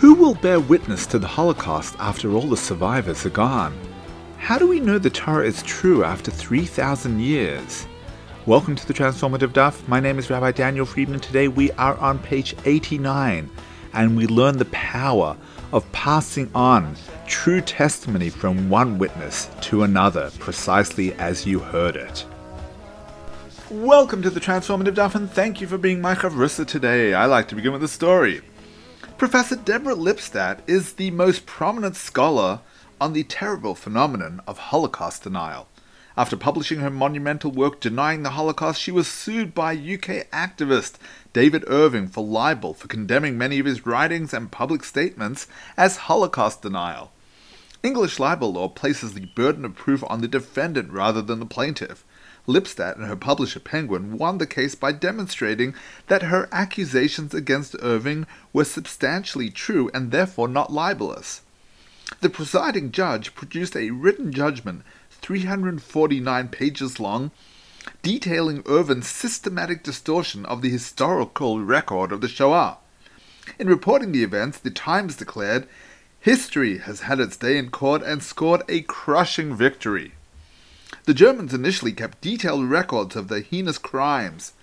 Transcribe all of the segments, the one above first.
Who will bear witness to the Holocaust after all the survivors are gone? How do we know the Torah is true after 3,000 years? Welcome to the Transformative Daf. My name is Rabbi Daniel Friedman. Today we are on page 89 and we learn the power of passing on true testimony from one witness to another, precisely as you heard it. Welcome to the Transformative Daf and thank you for being my Chavrusa today. I like to begin with a story. Professor Deborah Lipstadt is the most prominent scholar on the terrible phenomenon of Holocaust denial. After publishing her monumental work denying the Holocaust, she was sued by UK activist David Irving for libel for condemning many of his writings and public statements as Holocaust denial. English libel law places the burden of proof on the defendant rather than the plaintiff. Lipstadt and her publisher Penguin won the case by demonstrating that her accusations against Irving were substantially true and therefore not libelous. The presiding judge produced a written judgment, 349 pages long, detailing Irving's systematic distortion of the historical record of the Shoah. In reporting the events, the Times declared, History has had its day in court and scored a crushing victory. The Germans initially kept detailed records of their heinous crimes,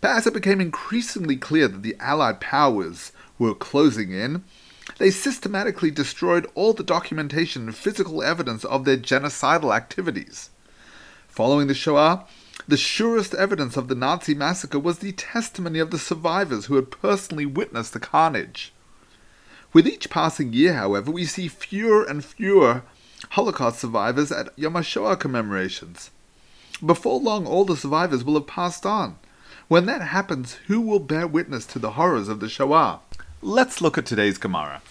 but as it became increasingly clear that the Allied powers were closing in, they systematically destroyed all the documentation and physical evidence of their genocidal activities. Following the Shoah, the surest evidence of the Nazi massacre was the testimony of the survivors who had personally witnessed the carnage. With each passing year, however, we see fewer and fewer Holocaust survivors at Yom HaShoah commemorations. Before long, all the survivors will have passed on. When that happens, who will bear witness to the horrors of the Shoah? Let's look at today's Gemara.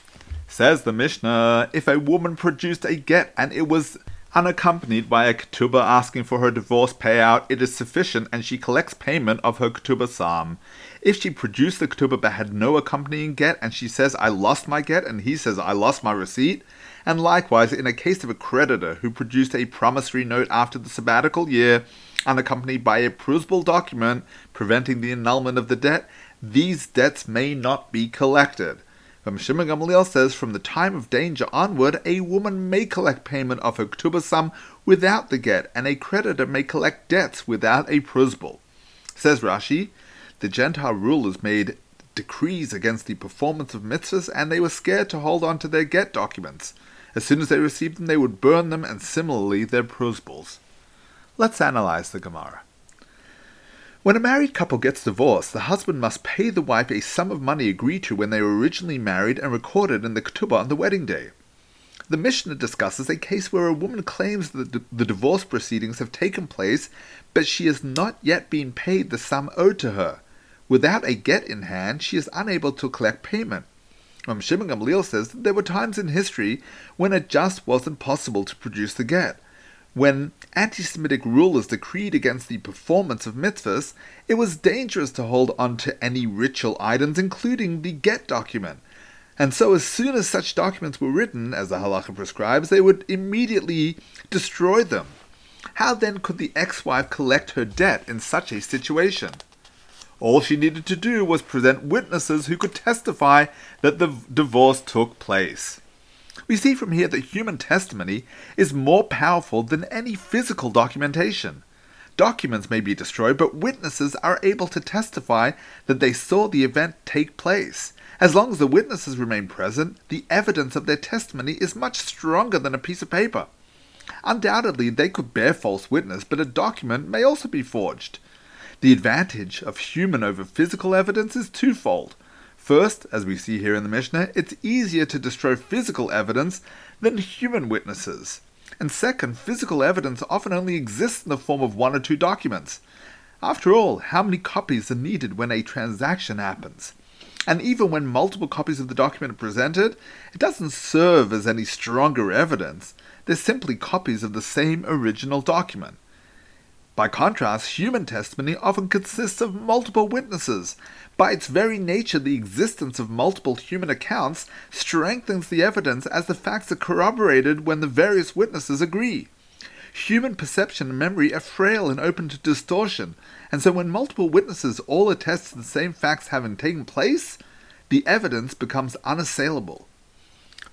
Says the Mishnah, if a woman produced a get and it was unaccompanied by a ketubah asking for her divorce payout, it is sufficient and she collects payment of her ketubah psalm. If she produced the ketubah but had no accompanying get and she says, I lost my get, and he says, I lost my receipt, and likewise in a case of a creditor who produced a promissory note after the sabbatical year, unaccompanied by a prusbul document preventing the annulment of the debt, these debts may not be collected. Rabban Shimon Gamliel says from the time of danger onward, a woman may collect payment of her ketubah sum without the get, and a creditor may collect debts without a prusbul. Says Rashi, the Gentile rulers made decrees against the performance of mitzvahs, and they were scared to hold on to their get documents. As soon as they received them, they would burn them, and similarly their prusbuls. Let's analyze the Gemara. When a married couple gets divorced, the husband must pay the wife a sum of money agreed to when they were originally married and recorded in the ketubah on the wedding day. The Mishnah discusses a case where a woman claims that the divorce proceedings have taken place, but she has not yet been paid the sum owed to her. Without a get in hand, she is unable to collect payment. Um, Shimon Gamliel says that there were times in history when it just wasn't possible to produce the get. When anti Semitic rulers decreed against the performance of mitzvahs, it was dangerous to hold on to any ritual items, including the get document. And so, as soon as such documents were written, as the halacha prescribes, they would immediately destroy them. How then could the ex wife collect her debt in such a situation? All she needed to do was present witnesses who could testify that the divorce took place. We see from here that human testimony is more powerful than any physical documentation. Documents may be destroyed, but witnesses are able to testify that they saw the event take place. As long as the witnesses remain present, the evidence of their testimony is much stronger than a piece of paper. Undoubtedly, they could bear false witness, but a document may also be forged. The advantage of human over physical evidence is twofold. First, as we see here in the Mishnah, it's easier to destroy physical evidence than human witnesses. And second, physical evidence often only exists in the form of one or two documents. After all, how many copies are needed when a transaction happens? And even when multiple copies of the document are presented, it doesn't serve as any stronger evidence. They're simply copies of the same original document. By contrast, human testimony often consists of multiple witnesses. By its very nature, the existence of multiple human accounts strengthens the evidence as the facts are corroborated when the various witnesses agree. Human perception and memory are frail and open to distortion, and so when multiple witnesses all attest to the same facts having taken place, the evidence becomes unassailable.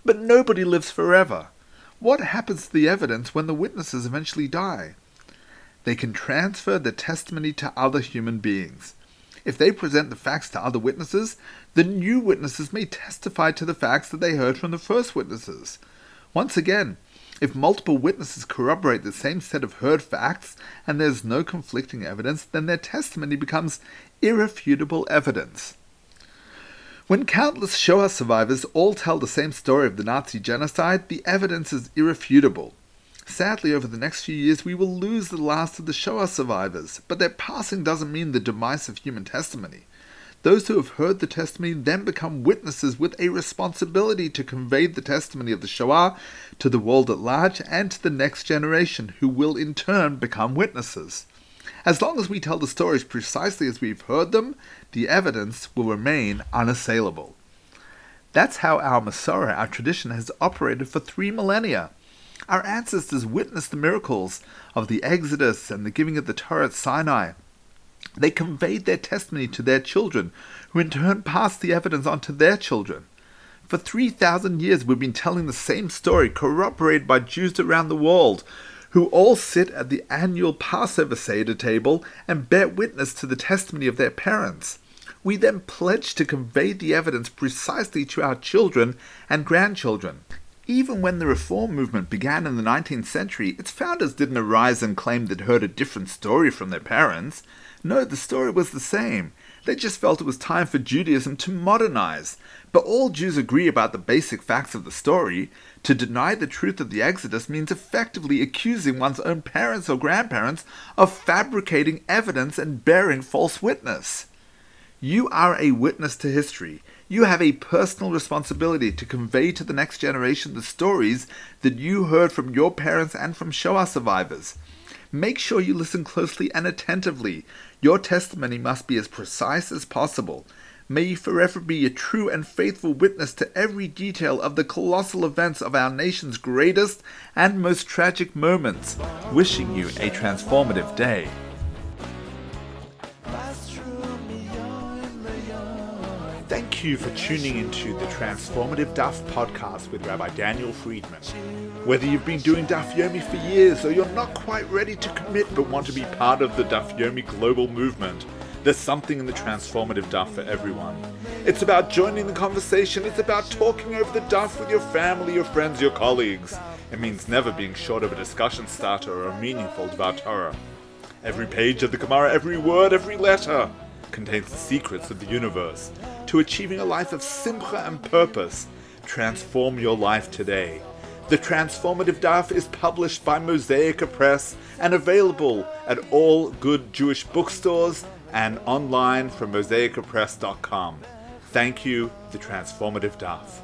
But nobody lives forever. What happens to the evidence when the witnesses eventually die? They can transfer the testimony to other human beings. If they present the facts to other witnesses, the new witnesses may testify to the facts that they heard from the first witnesses. Once again, if multiple witnesses corroborate the same set of heard facts and there's no conflicting evidence, then their testimony becomes irrefutable evidence. When countless Shoah survivors all tell the same story of the Nazi genocide, the evidence is irrefutable. Sadly, over the next few years, we will lose the last of the Shoah survivors, but their passing doesn't mean the demise of human testimony. Those who have heard the testimony then become witnesses with a responsibility to convey the testimony of the Shoah to the world at large and to the next generation, who will in turn become witnesses. As long as we tell the stories precisely as we've heard them, the evidence will remain unassailable. That's how our Masorah, our tradition, has operated for three millennia. Our ancestors witnessed the miracles of the Exodus and the giving of the Torah at Sinai. They conveyed their testimony to their children, who in turn passed the evidence on to their children. For 3,000 years, we've been telling the same story, corroborated by Jews around the world, who all sit at the annual Passover Seder table and bear witness to the testimony of their parents. We then pledge to convey the evidence precisely to our children and grandchildren. Even when the Reform movement began in the 19th century, its founders didn't arise and claim they'd heard a different story from their parents. No, the story was the same. They just felt it was time for Judaism to modernize. But all Jews agree about the basic facts of the story. To deny the truth of the Exodus means effectively accusing one's own parents or grandparents of fabricating evidence and bearing false witness. You are a witness to history. You have a personal responsibility to convey to the next generation the stories that you heard from your parents and from Shoah survivors. Make sure you listen closely and attentively. Your testimony must be as precise as possible. May you forever be a true and faithful witness to every detail of the colossal events of our nation's greatest and most tragic moments. Wishing you a transformative day. You for tuning into the Transformative Daf podcast with Rabbi Daniel Friedman. Whether you've been doing Daf Yomi for years or you're not quite ready to commit but want to be part of the Daf Yomi global movement, there's something in the Transformative Daf for everyone. It's about joining the conversation, it's about talking over the Daf with your family, your friends, your colleagues. It means never being short of a discussion starter or a meaningful Dvar Torah. Every page of the Gemara, every word, every letter contains the secrets of the universe to achieving a life of simcha and purpose. Transform your life today. The Transformative Daf is published by Mosaica Press and available at all good Jewish bookstores and online from mosaicapress.com. Thank you, The Transformative Daf.